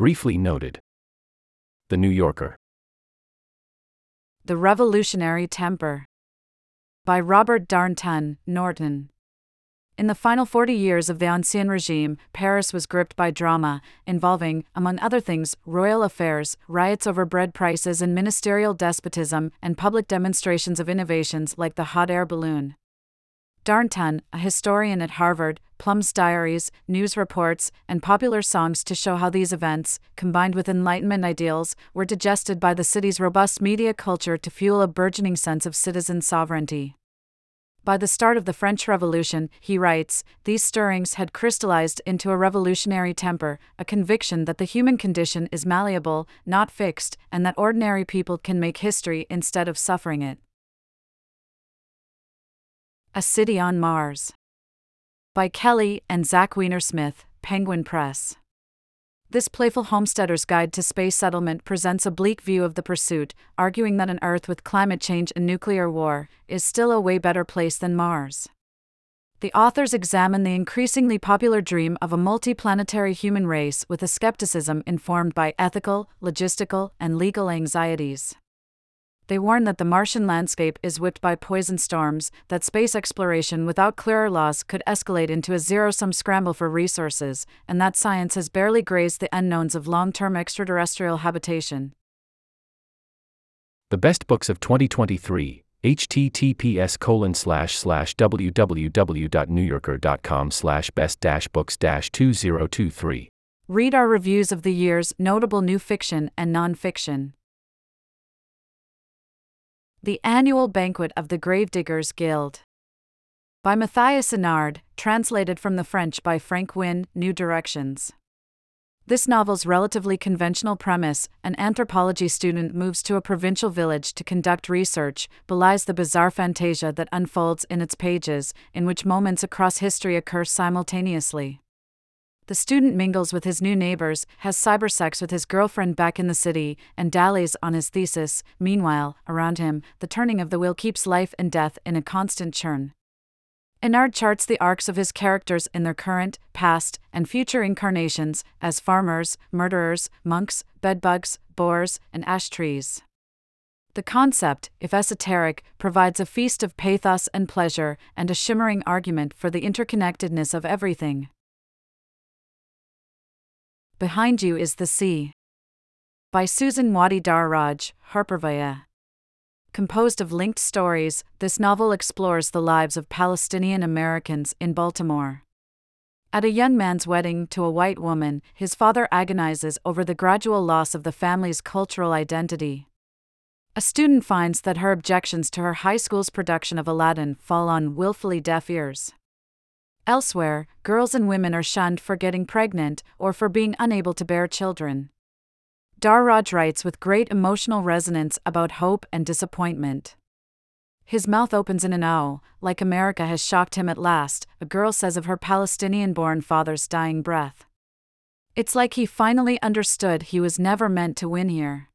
briefly noted. The New Yorker. The Revolutionary Temper. By Robert Darnton Norton. In the final 40 years of the Ancien regime, Paris was gripped by drama, involving, among other things, royal affairs, riots over bread prices and ministerial despotism, and public demonstrations of innovations like the hot air balloon. Darnton, a historian at Harvard, plumbs diaries, news reports, and popular songs to show how these events, combined with Enlightenment ideals, were digested by the city's robust media culture to fuel a burgeoning sense of citizen sovereignty. By the start of the French Revolution, he writes, these stirrings had crystallized into a revolutionary temper, a conviction that the human condition is malleable, not fixed, and that ordinary people can make history instead of suffering it. A City on Mars. By Kelly and Zach Weinersmith, Penguin Press. This playful homesteader's guide to space settlement presents a bleak view of the pursuit, arguing that an Earth with climate change and nuclear war is still a way better place than Mars. The authors examine the increasingly popular dream of a multiplanetary human race with a skepticism informed by ethical, logistical, and legal anxieties. They warn that the Martian landscape is whipped by poison storms, that space exploration without clearer laws could escalate into a zero sum scramble for resources, and that science has barely grazed the unknowns of long term extraterrestrial habitation. The best books of 2023 https colon slash slash www.newyorker.com slash best dash books dash 2023 Read our reviews of the year's notable new fiction and nonfiction. The Annual Banquet of the Gravediggers Guild. By Mathias Énard, translated from the French by Frank Wynne, New Directions. This novel's relatively conventional premise an anthropology student moves to a provincial village to conduct research belies the bizarre fantasia that unfolds in its pages, in which moments across history occur simultaneously. The student mingles with his new neighbors, has cybersex with his girlfriend back in the city, and dallies on his thesis. Meanwhile, around him, the turning of the wheel keeps life and death in a constant churn. Enard charts the arcs of his characters in their current, past, and future incarnations as farmers, murderers, monks, bedbugs, boars, and ash trees. The concept, if esoteric, provides a feast of pathos and pleasure, and a shimmering argument for the interconnectedness of everything. Behind You is the Sea. By Susan Muaddi Darraj, HarperVia. Composed of linked stories, this novel explores the lives of Palestinian Americans in Baltimore. At a young man's wedding to a white woman, his father agonizes over the gradual loss of the family's cultural identity. A student finds that her objections to her high school's production of Aladdin fall on willfully deaf ears. Elsewhere, girls and women are shunned for getting pregnant or for being unable to bear children. Darraj writes with great emotional resonance about hope and disappointment. His mouth opens in an O, like America has shocked him at last, a girl says of her Palestinian born father's dying breath. It's like he finally understood he was never meant to win here.